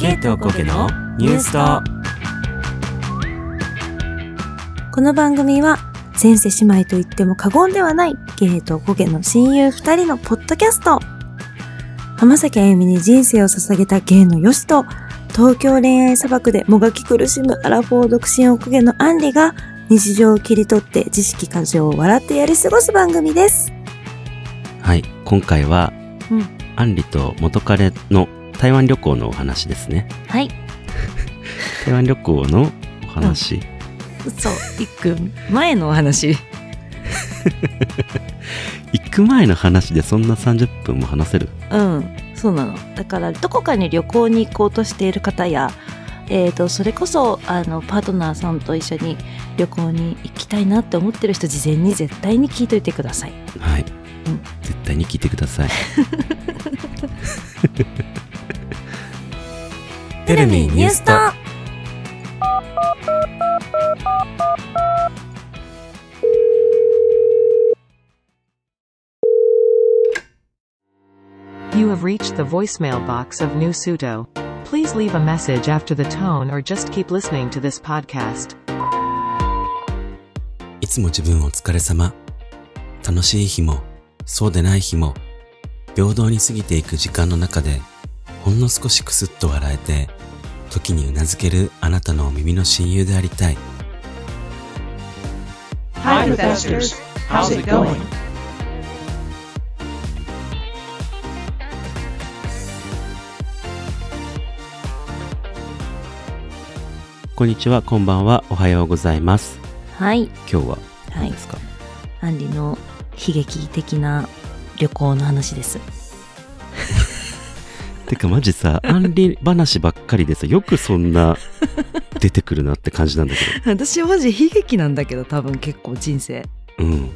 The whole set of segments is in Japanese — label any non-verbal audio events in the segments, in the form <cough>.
ゲートコケのニュースと。この番組は前世姉妹と言っても過言ではないゲイとゴゲの親友二人のポッドキャスト。浜崎あゆみに人生を捧げたゲイのヨシと東京恋愛砂漠でもがき苦しむアラフォー独身おこげのアンリが日常を切り取って知識過剰を笑ってやり過ごす番組です。はい今回は、うん。アンリと元彼の台湾旅行のお話ですねはい。<laughs> 台湾旅行のお話、そう、いく前のお話。<laughs> 行く前の話でそんな30分も話せる？うん、そうなの。だから、どこかに旅行に行こうとしている方や、えー、とそれこそあのパートナーさんと一緒に旅行に行きたいなって思ってる人事前に絶対に聞いといてください。はい、うん絶対に聞いてください <laughs> テレビニュースと You have reached the voicemail box of New Suto. Please leave a message after the tone or just keep listening to this podcast. いつも自分お疲れ様。楽しい日も、そうでない日も、平等に過ぎていく時間の中で、ほんの少しクスッと笑えて、時にうなずけるあなたの耳の親友でありたい。Hi, Professors. How's it going? こんにちは、こんばんは、おはようございます。はい、今日はは何いですか、アンリの悲劇的な旅行の話です。<laughs> てかマジさ、アンリ話ばっかりでさ、よくそんな出てくるなって感じなんだけ <laughs> 私マジ悲劇なんだけど多分結構人生ど。うん。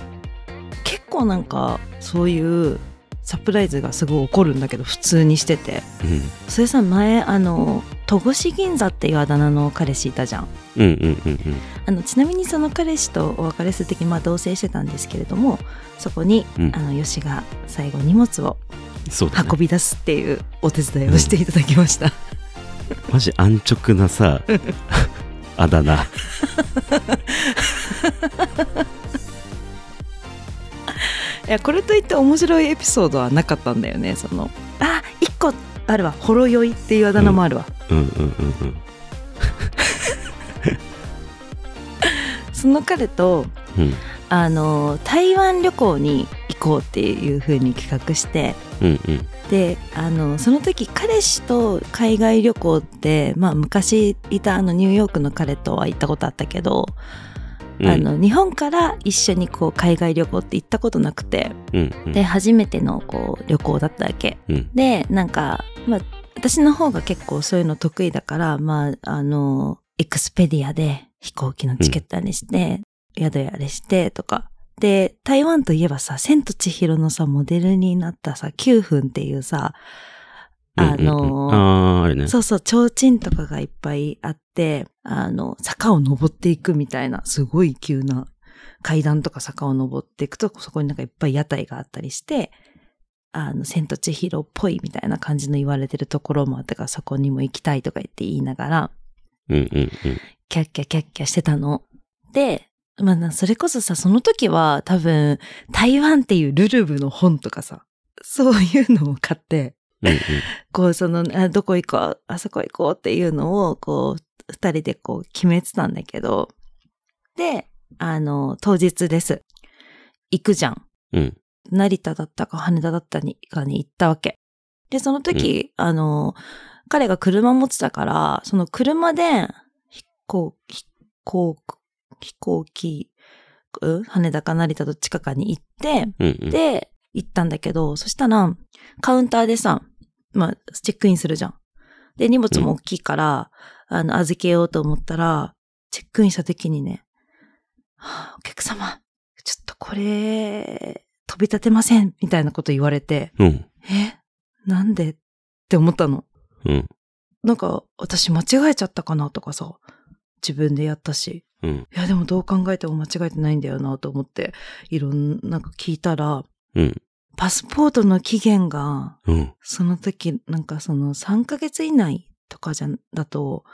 結構なんかそういうサプライズがすごい起こるんだけど普通にしててうん。それさ前あの戸越銀座っていうあだ名の彼氏いたじゃんうんうんうんうん。あのちなみにその彼氏とお別れする時まあ同棲してたんですけれどもそこに、うんあのヨシが最後荷物をそうだ、ね。運び出すっていうお手伝いをしていただきました、マジ安直なさ、<laughs> あだ名。いやこれといって面白いエピソードはなかったんだよねそのあ一個あるわほろ酔いっていうあだ名もあるわ、うんうんうんうん。<laughs> その彼とうんあの台湾旅行に行こうっていう風に企画してうんうん。であのその時彼氏と海外旅行って、まあ、昔いたあのニューヨークの彼とは行ったことあったけど、うん。あの日本から一緒にこう海外旅行って行ったことなくてうんうん。で初めてのこう旅行だったわけ。うん。でなんか、まあ、私の方が結構そういうの得意だからまああのエクスペディアで飛行機のチケットにして、宿やれしてとかで台湾といえばさ「千と千尋」のさモデルになったさ9分っていうさあのうんうんうんあーあれね。そうそう、提灯とかがいっぱいあって、あの、坂を登っていくみたいな、すごい急な階段とか坂を登っていくと、そこになんかいっぱい屋台があったりして、あの、千と千尋っぽいみたいな感じの言われてるところもあったから、そこにも行きたいとか言って言いながら、うんうんうん。キャッキャキャッキャしてたの。で、まあな、それこそさ、その時は多分、台湾っていうルルブの本とかさ、そういうのを買って、うんうん。こう、その、あどこ行こう、あそこ行こうっていうのを、こう、二人でこう決めてたんだけど、で、あの、当日です。行くじゃん。うん。成田だったか羽田だったにかに行ったわけ。で、その時、あの、彼が車持ってたから、その車で、飛行、飛行、飛行機、うん羽田か成田どっちかかに行って、うんうん。で、行ったんだけど、そしたら、カウンターでさ、まあ、チェックインするじゃん。で、荷物も大きいから、あの、預けようと思ったら、チェックインした時にね、はあお客様、ちょっとこれ、飛び立てません、みたいなこと言われて、うん。えなんで？って思ったの。うん。なんか、私間違えちゃったかなとかさ、自分でやったし。うん。いや、でもどう考えても間違えてないんだよなと思って、いろんな、なんか聞いたら、うん。パスポートの期限が、うん。その時、なんかその3ヶ月以内とかじゃ、だと、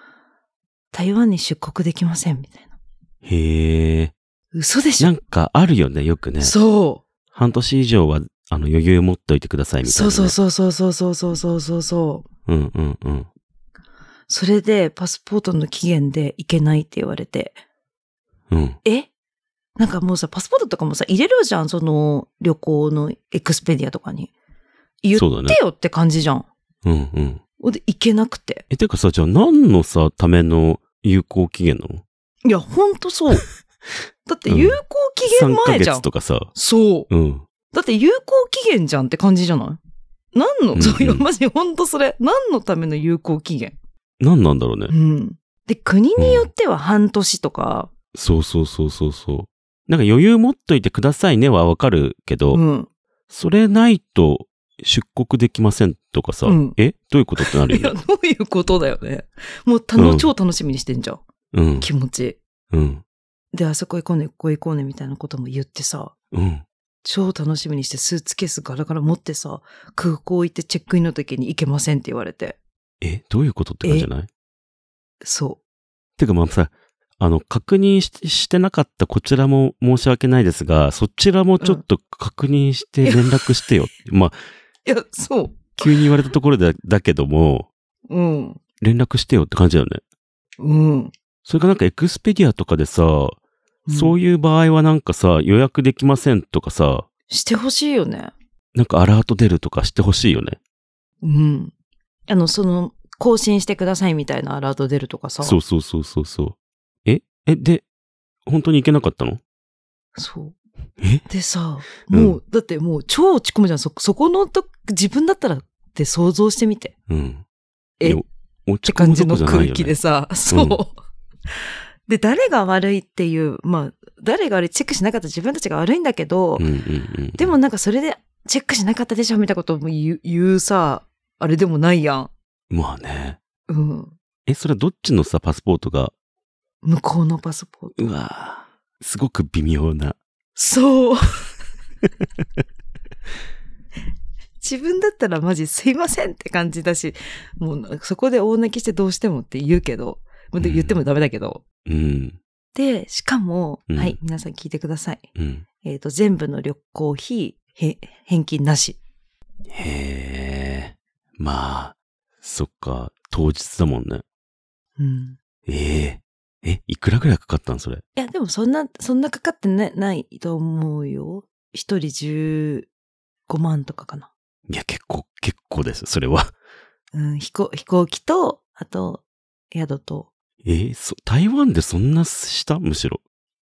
台湾に出国できませんみたいな。へえ。嘘でしょ？なんかあるよね、よくね。そ半年以上は、あの、余裕持っておいてくださいみたいな、ね。そうそうそうそうそうそうそうそうそう。う。うんうんうん。それで、パスポートの期限で行けないって言われて、うん。え？なんかもうさ、パスポートとかもさ、入れるじゃん、その旅行のエクスペディアとかに。言ってよって感じじゃん。うんうん。ほんで、行けなくて。え、てかさ、じゃあ何のさ、ための有効期限なの？いや、ほんとそう。<laughs> だってうん有効期限 ?3 ヶ前じゃん。月とかさ。そう。うん。だって有効期限じゃんって感じじゃない？何の、うんうんそういや、マジほんとそれ。何のための有効期限？何なんだろうねう。ん。で、国によっては半年とか、そうそうそうそうそう。なんか余裕持っといてくださいねはわかるけど、うん。それないと出国できませんとかさ、うんえ？どういうことってなるいや。どういうことだよね。もうたの、うん超楽しみにしてんじゃん。うん。気持ち。うん。で、あそこ行こうね、ここ行こうね、みたいなことも言ってさ、うん。超楽しみにしてスーツケースガラガラ持ってさ、空港行ってチェックインの時に行けませんって言われて。え？どういうことって感じじゃない？そてかまあさ、あの、確認ししてなかったこちらも申し訳ないですが、そちらもちょっと確認して連絡してよ。まあ、う。<laughs> いや、そう。急に言われたところでだけども、うん。連絡してよって感じだよね。うん。それかなんかエクスペディアとかでさ、そういう場合はなんかさ、予約できませんとかさ、してほしいよね。なんかアラート出るとかしてほしいよね。うん。あの、その、更新してくださいみたいなアラート出るとかさ。そうそうそうそうそう。ええ、で、本当に行けなかったの？そう。え？でさ、うんもう、だってもう超落ち込むじゃん。そ、そこのと、自分だったらって想像してみて。うん。え？ってち込むとこ感じの空じゃないよね気でさ、そう。<laughs> で、誰が悪いっていう、まあ、誰が悪いチェックしなかった自分たちが悪いんだけど、うんうんうん。でもなんかそれでチェックしなかったでしょみたいなことも言う言うさ、あれでもないやん。まあね。うん。え、それはどっちのさ、パスポートが、向こうのパスポート。うわぁすごく微妙な。そう。自分だったらマジすいませんって感じだし、もうそこで大泣きしてどうしてもって言うけど、言ってもダメだけど。うん。で、しかも、うんはい、皆さん聞いてください。うん。えっ、と、全部の旅行費、へ返金なし。へえ。まあ、そっか、当日だもんね。うん。えええ、いくらぐらいかかったんそれ？いや、でもそんな、そんなかかってなないと思うよ。一人15万とかかな。いや、結構、結構です、それは。うん、飛行、飛行機と、あと、宿と。えーそ、台湾でそんなした？むしろ。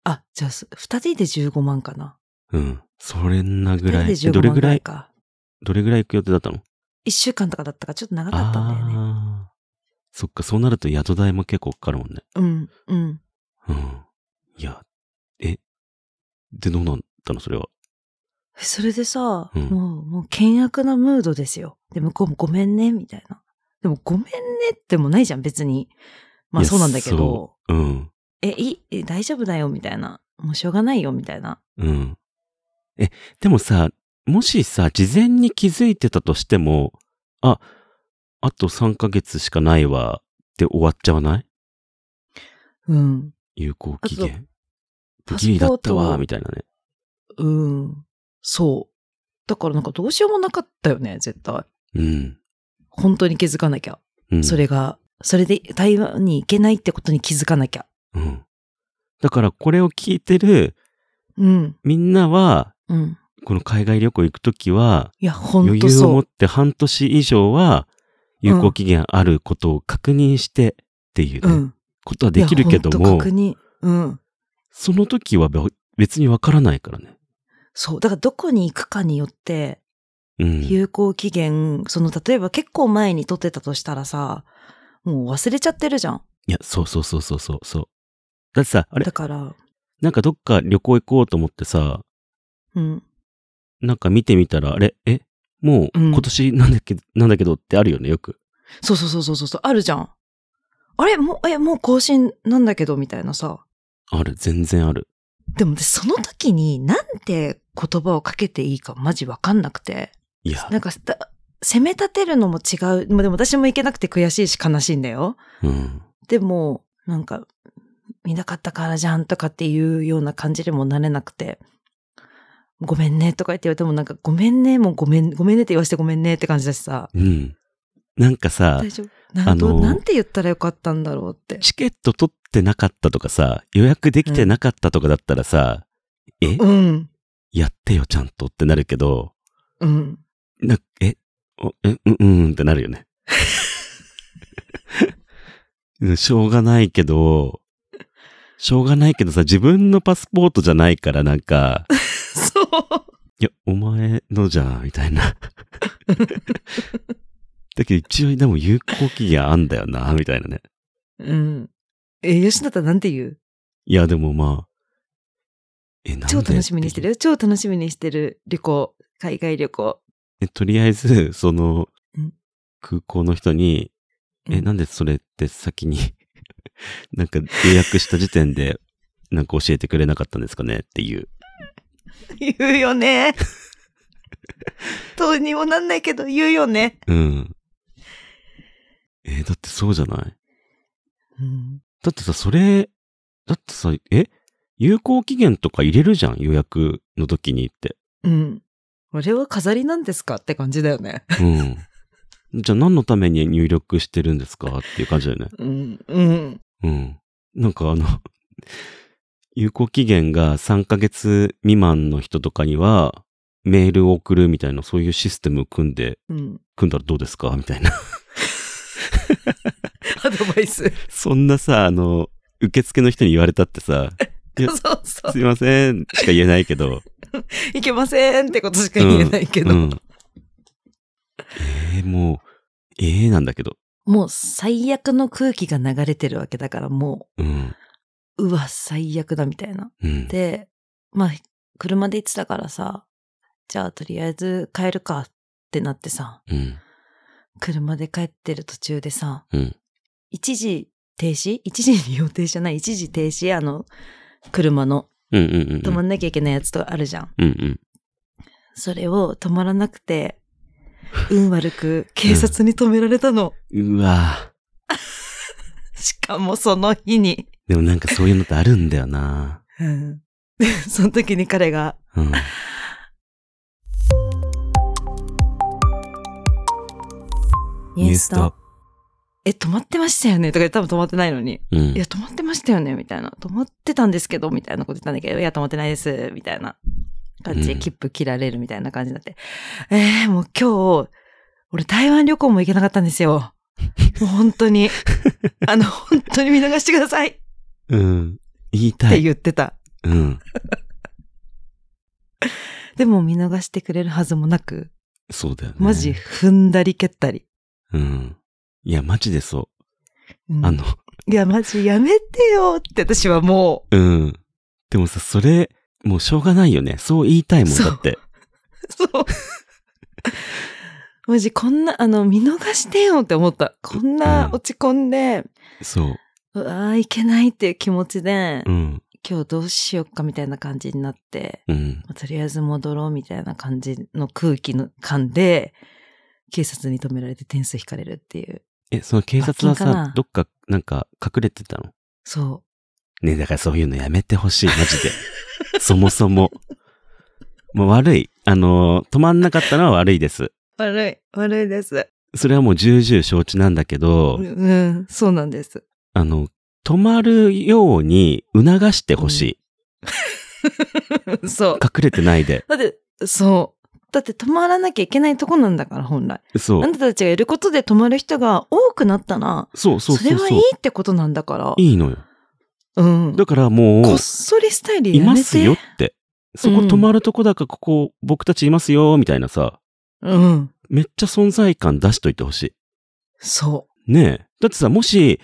あ、じゃあ、す二人で15万かな。うん。それなぐらい。二人で15万えどれぐらい、か。どれぐらい行く予定だったの？一週間とかだったからちょっと長かったんだよね。そっか、そうなると宿代も結構かかるもんね。うん、うん。うん。いや、え、で、どうなったのそれは？それでさ、うんもう、もう険悪なムードですよ。で、向こうもごめんね、みたいな。でも、ごめんねってもないじゃん、別に。まあそうなんだけど、そううん。え、いい、え大丈夫だよ、みたいな。もうしょうがないよ、みたいな。うん。え、でもさ、もしさ、事前に気づいてたとしても、あ、あと3ヶ月しかないわって終わっちゃわない？うん。有効期あ限。と不義理だったわ、みたいなね。うん。そう。だからなんかどうしようもなかったよね、絶対。うん。本当に気づかなきゃ。うん。それが、それで台湾に行けないってことに気づかなきゃ。うん。だからこれを聞いてるうん。みんなは、うん。この海外旅行行くときは、いや、本余裕を。持って半年以上は有効期限あることを確認してっていうね、うん。ことはできるけども確認。うん。その時はべ別にわからないからね。そう。だからどこに行くかによって、うん。有効期限、その、例えば結構前に取ってたとしたらさ、もう忘れちゃってるじゃん。いや、そうそうそうそうそうそう。だってさ、あれだ、から、なんかどっか旅行行こうと思ってさ、うん。なんか見てみたら、あれ、え、もううん今年なんだっけ、なんだけどってあるよね、よく。そうそうそうそうそう、あるじゃん。あれもう、え、もう更新なんだけど、みたいなさ。ある、全然ある。でも、その時になんて言葉をかけていいかマジわかんなくて。いやな、んか、だ責め立てるのも違う。まあでも私も行けなくて悔しいし悲しいんだよ。うん。でも、なんか、見なかったからじゃんとかっていうような感じでもなれなくて、ごめんねとか言って言われてもなんか、ごめんね、もうごめん、ごめんねって言わせてごめんねって感じだしさ。うん。なんかさ大、丈夫なんとあのなんて言ったらよかったんだろうって。チケット取ってなかったとかさ、予約できてなかったとかだったらさ、えうん。やってよちゃんとってなるけど、うん。な、え、おえ、うん、うんってなるよね。う <laughs> んしょうがないけど、しょうがないけどさ、自分のパスポートじゃないからなんか。いや、お前のじゃん、みたいな。<laughs> だけど一応でも有効期限あんだよな、みたいなね。うん。え、吉田なんて言う？いや、でもまあ、え、なんで？超楽しみにしてる？よ。超楽しみにしてる旅行。海外旅行。え、とりあえず、そのうん、空港の人に、え、うんなんでそれって先に、なんか予約した時点で、なんか教えてくれなかったんですかね？っていう。<laughs> 言うよね。<laughs> どうにもなんないけど言うよね。うん。え、だってそうじゃない？うん。だってさ、それ、だってさ、え？有効期限とか入れるじゃん？予約の時にって。うん。あれは飾りなんですかって感じだよね。うん。じゃあ何のために入力してるんですか？っていう感じだよね。うん。うん。うん。なんかあの、有効期限が3ヶ月未満の人とかには、メールを送るみたいな、そういうシステムを組んで、うん。組んだらどうですか？<laughs> みたいな。<laughs> アドバイス。そんなさ、あの、受付の人に言われたってさ、<laughs> そうそうす。いません、しか言えないけど。いけませんってことしか言えないけど。うんうんえー、もう、えーなんだけど。もう最悪の空気が流れてるわけだから、もうん。う、うわ、最悪だみたいな。うん。で、まあ、車で行ってたからさ、じゃあとりあえず帰るかってなってさ、うん。車で帰ってる途中でさ、うん。一時停止？一時利用停止じゃない一時停止？あの、車のうんうんうんうん。止まんなきゃいけないやつとあるじゃん。うんうん。それを止まらなくて、運悪く警察に止められたの。うわ <laughs> しかもその日に。でもなんかそういうのってあるんだよな。うん、で <laughs> その時に彼が、うん。ニュースと、え、止まってましたよね？とか言って多分止まってないのに。うんいや、止まってましたよね？みたいな。止まってたんですけど、みたいなこと言ったんだけど、いや、止まってないです、みたいな感じで、うん切符切られるみたいな感じになって。えー、もう今日、俺台湾旅行も行けなかったんですよ。もう本当に。<laughs> あの、本当に見逃してくださいっうん。言いたてい。言ってた。うん。でも見逃してくれるはずもなく、そうだよね。マジ踏んだり蹴ったり。うん。いや、マジでそうう。んあの、いや、マジやめてよって私はもうん。でもさ、それ、もうしょうがないよね。そう言いたいもんそうだって。う、そう。<laughs> マジこんな、あの、見逃してよって思った。こんなうん落ち込んで、そう。うわーいけないっていう気持ちで、うん。今日どうしよっかみたいな感じになって、うん。まあとりあえず戻ろうみたいな感じの空気の感で、警察に止められて点数引かれるっていう。え、その警察はさ、どっか、なんか、隠れてたの？そねだからそういうのやめてほしい、マジで。<laughs> そもそも。もう悪い。あの、止まんなかったのは悪いです。う。悪い、悪いです。それはもう重々承知なんだけど、うん、そうなんです。あの、止まるように促してほしい。<laughs> そう。隠れてないで。だって、そう。だって止まらなきゃいけないとこなんだから、本来。そうあ。んたたちがいることで止まる人が多くなったら、そうそうそ。れはいいってことなんだから。いいのよ。うん。だからもうこっ、そりスタイルいやめて。ますよって。そこ止まるとこだからここ僕たちいますよ、みたいなさ、うん。めっちゃ存在感出しといてほしそい。ねえ。だってさ、もし、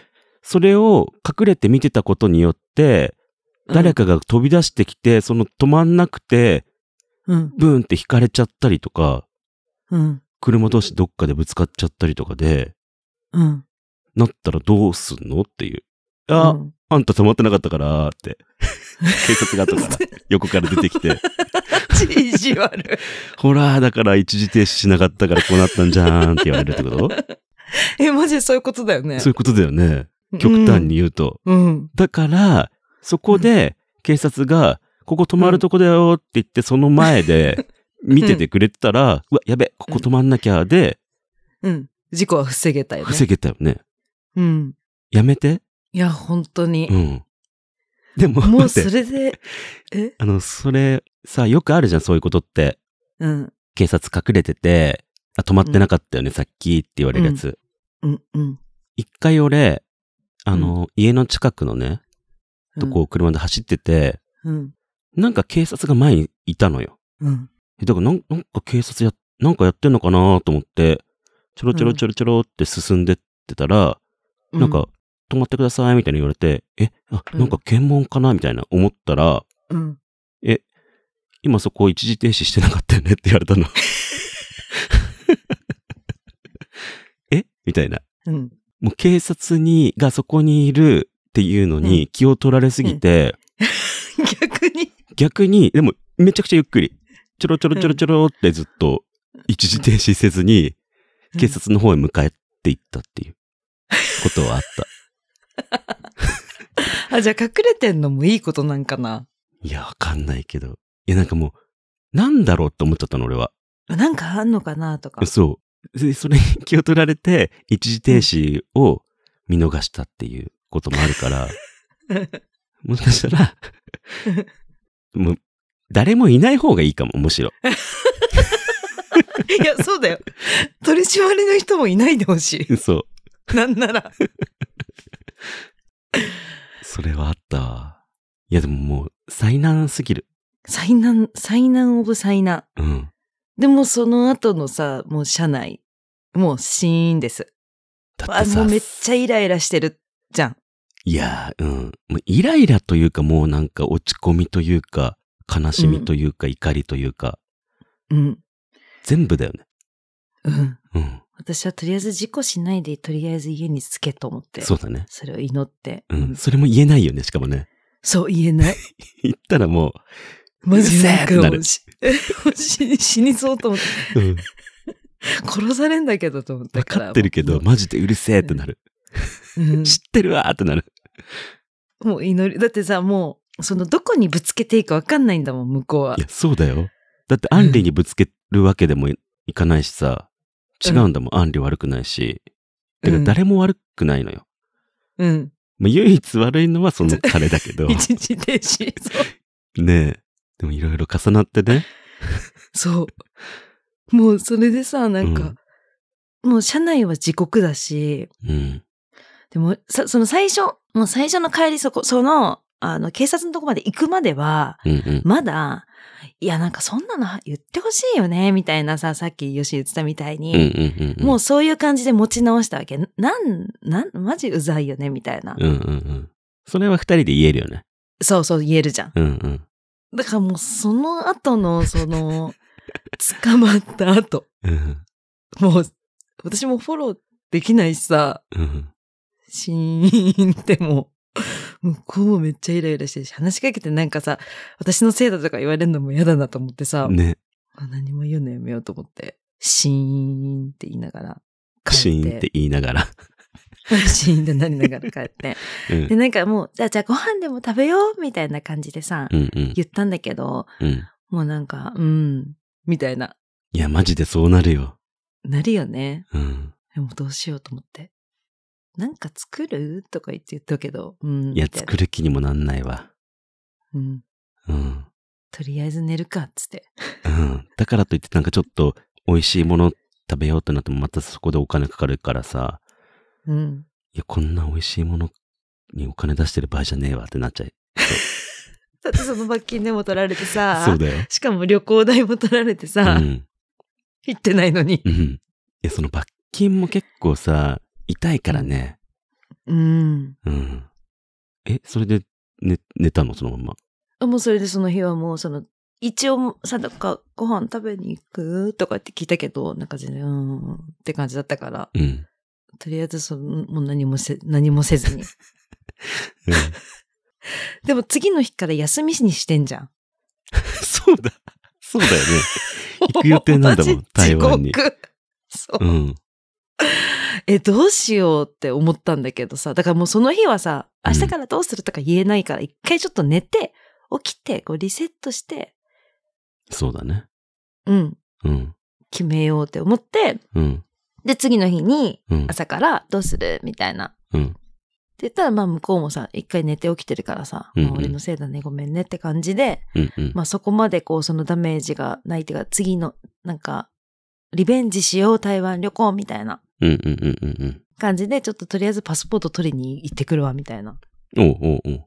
それを隠れて見てたことによって、う。誰かが飛び出してきて、その止まんなくて、うん。ブーンって引かれちゃったりとか、うん。車同士どっかでぶつかっちゃったりとかで、うん。なったらどうすんのっていう。あ、うんあんた止まってなかったから、って。警察が後から、<laughs> 横から出てきて、ち意地悪。ほら、だから一時停止しなかったからこうなったんじゃーんって言われるってこと？え、マジでそういうことだよね。そういうことだよね。極端に言うと。うん。だから、そこで警察が、ここ止まるとこだよって言って、その前で見ててくれてたら、うわ、やべ、ここ止まんなきゃで、うん。事故は防げたよね。防げたよね。うん。やめて。いや、本当にう。ん。でも、もうそれで、え？あの、それ、さ、よくあるじゃん、そういうことって。うん。警察隠れてて、あ、止まってなかったよね、さっきって言われるやつ。うん。うん。一回俺、あの、家の近くのね、とこを車で走ってて、うん。なんか警察が前にいたのよ。うん。えだからなん、なんか警察や、なんかやってんのかなと思って、ちょろちょろちょろちょろって進んでってたら、うん。なんか、止まってくださいみたいに言われて、え、あ、うんなんか検問かなみたいな思ったら、うん。今そこ一時停止してなかったよねって言われたの。<laughs> え？みたいな。うん。もう警察に、がそこにいるっていうのに気を取られすぎて、<laughs> 逆に。逆に、でもめちゃくちゃゆっくり、ちょろちょろちょろちょろってずっと一時停止せずに、警察の方へ向かっていったっていうことはあった。<laughs> あ、じゃあ隠れてんのもいいことなんかないや、わかんないけど。いや、なんかもう、なんだろうって思っちゃったの、俺は。なんかあんのかなとか。そう。でそれに気を取られて、一時停止を見逃したっていうこともあるから、<laughs> もしかしたら、もう、誰もいない方がいいかも、むしろ。いや、そうだよ。取り締まりの人もいないでほしそう。い。なんなら。<laughs> それはあったわ。いや、でももう、災難すぎる。災難、災難オブ災難。うん。でもその後のさ、もう車内、もうシーンです。あ、だってさ、もうめっちゃイライラしてるじゃん。いや、うん。もうイライラというか、もうなんか落ち込みというか、悲しみというか、怒りというか、うん。全部だよね。うん。うん。私はとりあえず事故しないで、とりあえず家に着けと思って。そうだね。それを祈って。うん。それも言えないよね、しかもね。そう言えない。<laughs> 言ったらもマジでなんうるせえってなるかもうし死死にそうと思って。う、うん。殺されんだけどと思った分から。かってるけど、もマジでうるせえってなる。う、うん知ってるわーってなる。もう祈り、だってさ、もう、そのどこにぶつけていいかわかんないんだもん、向こうはいや、。そうだよ。だって、アンリにぶつけるわけでもいかないしさ、違うんだもん、アンリ悪くないし。てか、うん誰も悪くないのよ。うん。まあ、唯一悪いのはその彼だけど。<laughs> 一時停止。ねえ。でもいろいろ重なってね。そう。もうそれでさ、なんか、もう車内は地獄だし、うん。でも、さ、その最初、もう最初の帰りそこ、その、あの、警察のとこまで行くまでは、うんうん。まだ、いや、なんかそんなの言ってほしいよね、みたいなさ、さっきヨシ言ってたみたいうんに、うんうん。もうそういう感じで持ち直したわけ。なん、なん、マジうざいよね、みたいな。うんうんうん。それは二人で言えるよね。そうそう言えるじゃん。うんうん。だからもうその後の、その、<laughs> 捕まった後、うんもう、私もフォローできないしさ、うん。シーンってもう、向こうもめっちゃイライラしてるし、話しかけてなんかさ、私のせいだとか言われるのも嫌だなと思ってさ、ね。あ何も言うのやめようと思って、シーンって言いながら。シーンって言いながら。シーンってなりながら帰って。<laughs> うんで、なんかもう、じゃあ、じゃあご飯でも食べようみたいな感じでさ、うんうん。言ったんだけど、うん。もうなんか、うん、みたいな、いや、マジでそうなるよ。なるよね。うん。でもどうしようと思って。なんか作る？とか言って言ったけど、うん。いや、作る気にもなんないわ。うん。うん。とりあえず寝るか、っつって。うん。だからといってなんかちょっと美味しいもの食べようってなってもまたそこでお金かかるからさ、うん。いや、こんな美味しいものにお金出してる場合じゃねえわってなっちゃう。<laughs> だってその罰金でも取られてさ、そうだよ。しかも旅行代も取られてうさ、ん。行ってないのに。うん。いや、その罰金も結構さ、痛いからね。うん。うん。え、それで寝、寝たの？そのまま。あもうそれでその日はもうその、一応さ、なんかご飯食べに行く？とかって聞いたけど、なんか全然、うん、って感じだったから、うん。とりあえずその、もう何もせ、何もせずに。でも次の日から休みにしてんじゃん。<laughs> そうだ。そうだよね。行く予定なんだもん <laughs> 台湾にそう。うん。え、どうしようって思ったんだけどさ、だからもうその日はさ、うん明日からどうするとか言えないから、一回ちょっと寝て、起きて、こうリセットして、そうだね。うん、うん。決めようって思って、うん。で、次の日にうん。朝からどうする？みたいな。うん。って言ったら、まあ向こうもさ、一回寝て起きてるからさ、うんうんまあ俺のせいだね、ごめんねって感じで、うん。うん。まあそこまでこうそのダメージがないっていうか、次の、なんか、リベンジしよう台湾旅行みたいなうん。うん。うん。うん。うん。感じで、ちょっととりあえずパスポート取りに行ってくるわみたいな。っおうおうおう。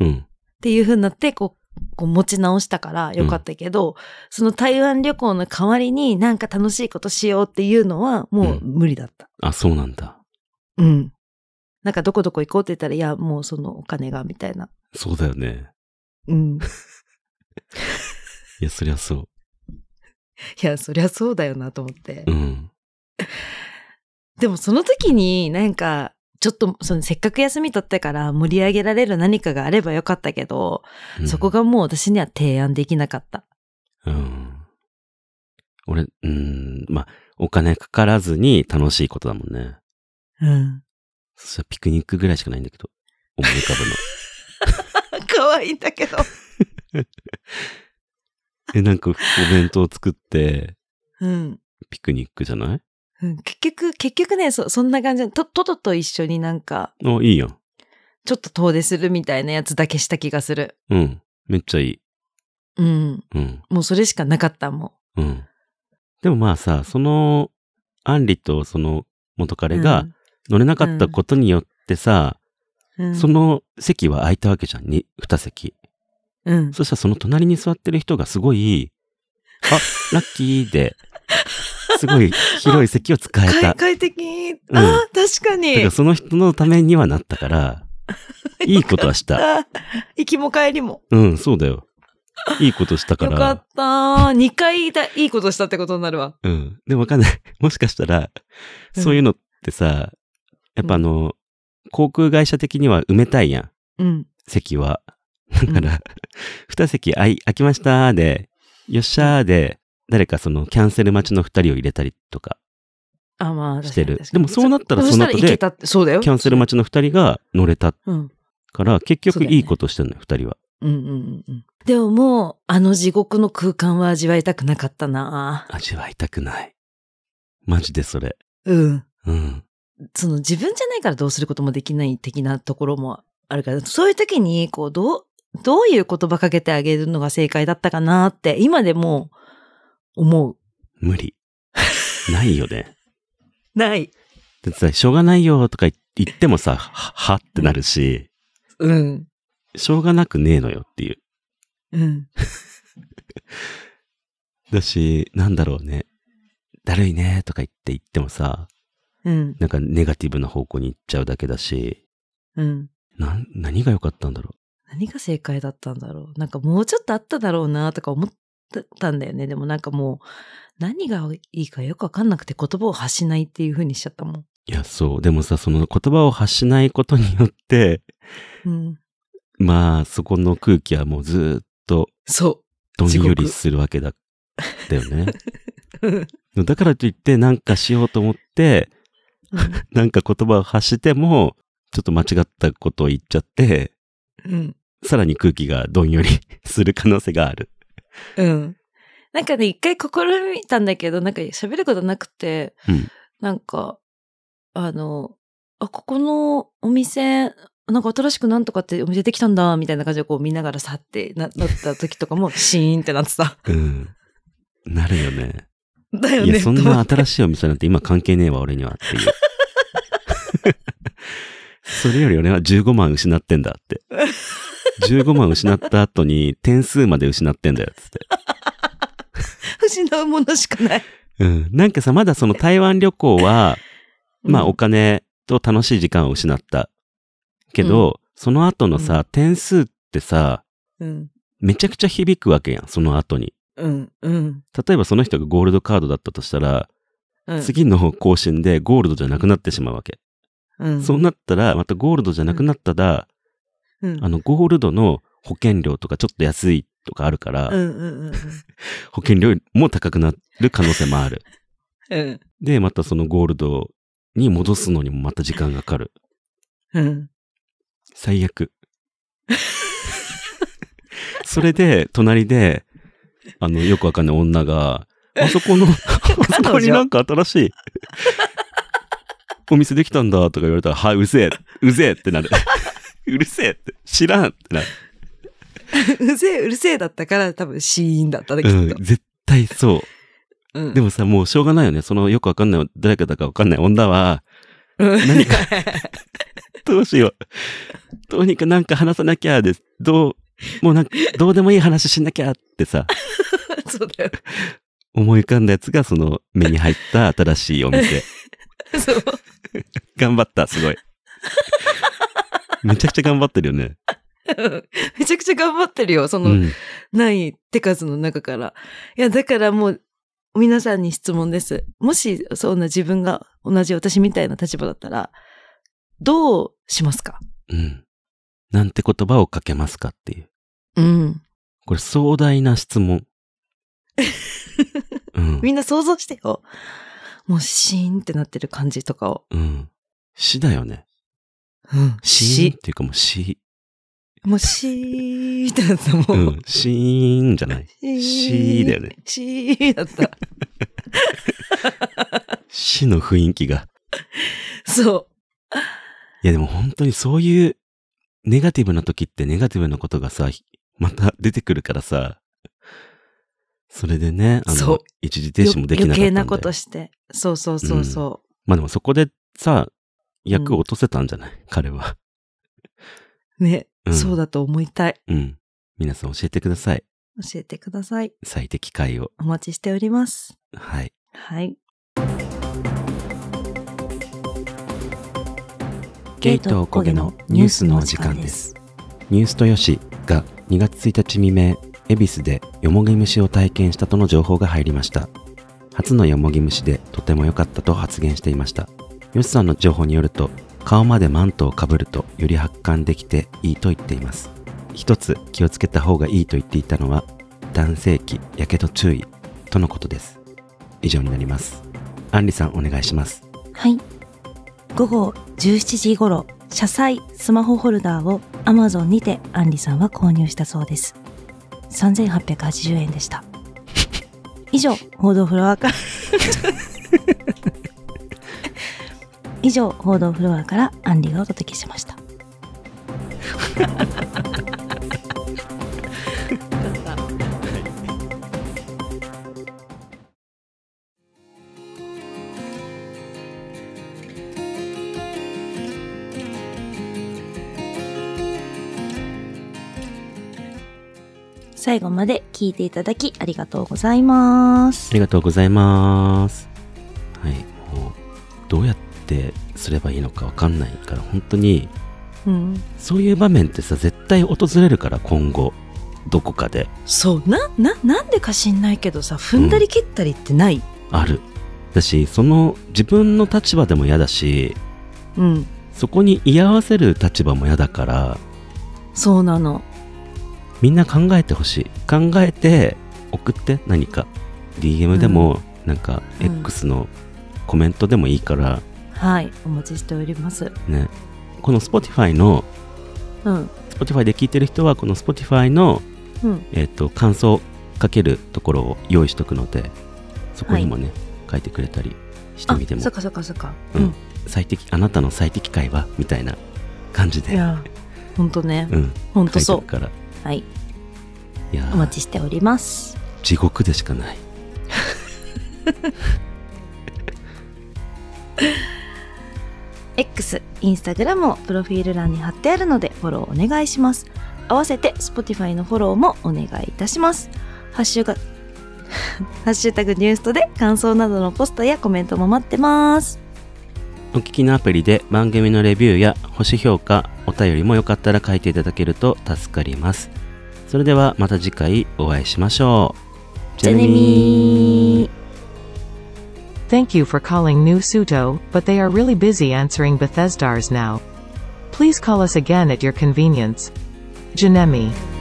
うん。ていう風になって、こう、こう持ち直したからよかったけど、その台湾旅行の代わりになんか楽しいことしようっていうのはもう無理だった。あ、そうなんだ。うん。なんかどこどこ行こうって言ったら、いや、もうそのお金がみたいな。そうだよね。うん。<laughs> いや、そりゃそいや、そりゃそうだよなと思って。う。うん。でもその時になんか、ちょっとそのせっかく休み取ったから盛り上げられる何かがあればよかったけど、うんそこがもう私には提案できなかった。うん。俺、うん、まあ、お金かからずに楽しいことだもんね。うん。そしたらピクニックぐらいしかないんだけど。思い浮かぶの。<laughs> 可愛いんだけど。<laughs> え、なんかお弁当作って、うん。ピクニックじゃない？うん結局、結局ね、そ、そんな感じで、と、トトと一緒になんか、あ、いいやん。ちょっと遠出するみたいなやつだけした気がする。うん。めっちゃいい。うん。うん。もうそれしかなかったもうん。でもまあさ、その、アンリとその元ん。彼が乗れなかったことによってさ、うん、その席は空いたわけじゃん。に、二席。うん。そしたらその隣に座ってる人がすごい、あ、ラッキーで、すごい広い席を使えた。快快適。うんああ、確かに。だからその人のためにはなったから、<laughs> いいことはした。行きも帰りも。うん、そうだよ。いいことしたか。よからった。2回だいいことしたってことになるわ。うん。でもわかんない。<laughs> もしかしたら、そういうのってさ、やっぱあの、航空会社的には埋めたいやん。うん。席は。だから、<laughs> 二席空い空きましたで、よっしゃーで、誰かそのキャンセル待ちの二人を入れたりとか、あ、まあ、してるでもそうなったらその後で。キャンセル待ちの二人が乗れたうん。から、結局いいことしてんのよ、二人は。うんうんうんうん。でももう、あの地獄の空間は味わいたくなかったな味わいたくない。マジでそれ。うん。うん。その自分じゃないからどうすることもできない的なところもあるから、そういう時に、こう、どう、どういう言葉かけてあげるのが正解だったかなって、今でも思う。無理。ないよね。<laughs> ない。だってさ、しょうがないよとか言ってもさ、は、はってなるし、うん。しょうがなくねえのよっていう。うん。<laughs> だし、なんだろうね。だるいねとか言って言ってもさ、うん。なんかネガティブな方向に行っちゃうだけだし、うん。なん、何が良かったんだろ何が正解だったんだろう。なんかもうちょっとあっただろうなとか思ったんだよね。でもなんかもう、何がいいかよくわかんなくて言葉を発しないっていう風にしちゃったもん。う。いや、そう。でもさ、その言葉を発しないことによって、うん。まあ、そこの空気はもうずーっとそどんよりするわけだ、だよね。う。だからといってなんかしようと思って、なんか言葉を発しても、ちょっと間違ったことを言っちゃって、うん。さらに空気がどんよりする可能性がある。うん。なんかね、一回試みたんだけど、なんか喋ることなくて、うんなんか、あの、あ、ここのお店、なんか新しくなんとかってお店できたんだ、みたいな感じでこう見ながらさってななった時とかもシーンってなってた。うん。なるよね。だよね。いや、そんな新しいお店なんて今関係ねえわ、俺にはっていう。<laughs> それより俺は15万失ってんだって。<laughs> 15万失った後に点数まで失ってんだよ、つって。<laughs> 失うものしかない。うん。なんかさ、まだその台湾旅行は、まあうんお金と楽しい時間を失った。けど、その後のさ、点数ってさ、うん。めちゃくちゃ響くわけやん、その後に。うん。うん。例えばその人がゴールドカードだったとしたら、うん。次の更新でゴールドじゃなくなってしまうわけ。うん。そうなったら、またゴールドじゃなくなったら、うん。あの、ゴールドの保険料とかちょっと安いとかあるから、うんうんうん <laughs> 保険料も高くなる可能性もある。<laughs> うん。で、またそのゴールドに戻すのにもまた時間がかかる。うん。最悪。<laughs> それで、隣で、あの、よくわかんない女が、あそこの、あそこになんか新しい、お店できたんだとか言われたら、はい、うぜえ、うぜえってなる。<laughs> うるせえって、知らんってなる。うぜえ、うるせえだったから多分シーンだったね、きうんっと。、絶対そう。うん。でもさ、もうしょうがないよね。そのよくわかんない、誰かだかわかんない女は、うん、何か <laughs> どうしよう。どうにかなんか話さなきゃです。どう、もうなんか、どうでもいい話しなきゃってさ、<laughs> そうだよ。思い浮かんだやつがその目に入った新しいお店。そう。頑張った、すごい。めちゃくちゃ頑張ってるよね。<laughs> めちゃくちゃ頑張ってるよ、そうの、ん。ない手数の中から。いや、だからもう、皆さんに質問です。もし、そんな自分が同じ私みたいな立場だったら、どうしますか？うん。なんて言葉をかけますかっていう。うん。これ壮大な質問。<laughs> うん。みんな想像してよ。もうシーンってなってる感じとかを。うん。死だよね。うん。死っていうかもう死。もうシーってなったも。うんん。シーンじゃない。シーだよね。シーだった。死の雰囲気が。そいやでも本当にそういうネガティブな時ってネガティブなことがさ、また出てくるからさ、それでね、あの。一時停止もできなかった余計なことして。そうそうそうそまあでもそこでさ、役を落とせたんじゃない、<laughs> 彼は。う。ね、うんそうだと思いたい。うん。皆さん教えてください。教えてください。最適解を。お待ちしております。はい。はい。ゲイとおこげのニュースのお時間です。ニュースとよしが2月1日未明、恵比寿でよもぎ虫を体験したとの情報が入りました。初のよもぎ虫でとても良かったと発言していました。よしさんの情報によると、顔までマントをかぶるとより発汗できていいと言っています。一つ気をつけた方がいいと言っていたのは、男性器、やけど注意とのことです。以上になります。アンリさんお願いします。はい。午後17時頃、車載スマホホルダーを Amazon にてアンリさんは購入したそうです。3880円でした。以上、報道フロアから以上、報道フロアからアンリがお届けしました。最後まで聞いていただきありがとうございますあ。りがとうございます。はい。もう、どうやってすればいいのかわかんないから、本当に、うん。そういう場面ってさ、絶対訪れるから、今後。どこかで。そう、な、な、なんでか知んないけどさ、踏んだり蹴ったりってない？ある。だし、その、自分の立場でも嫌だし、うん。そこに居合わせる立場も嫌だから、そうなの。みんな考えてほしい。考えて、送って、何か。DM でも、なんか、うん X のコメントでもいいから、はい、お待ちしております。ね。この Spotify の、うん。Spotify で聞いてる人は、この Spotify の、うん。えっ、と、感想かけるところを用意しとくので、そこにもね、書いてくれたりしてあみて、もそっ、かそっかそっか。ううんん。最適、あなたの最適解はみたいな感じで、いや、ほんとね。うん、ほんとそ書いてるから。う。はい。いやーお待ちしております。地獄でしかない。<laughs> X、インスタグラムをプロフィール欄に貼ってあるのでフォローお願いします。合わせて Spotify のフォローもお願いいたします。ハッシュが、<laughs> ハッシュタグニュースとで感想などのポストやコメントも待ってます。お聞きのアプリで番組のレビューや星評価、お便りもよかったら書いていただけると助かります。それではまた次回お会いしましょう。じゃあねみー。Thank you for calling New Suto, but they are really busy answering Bethesdars now. Please call us again at your convenience. Janemi.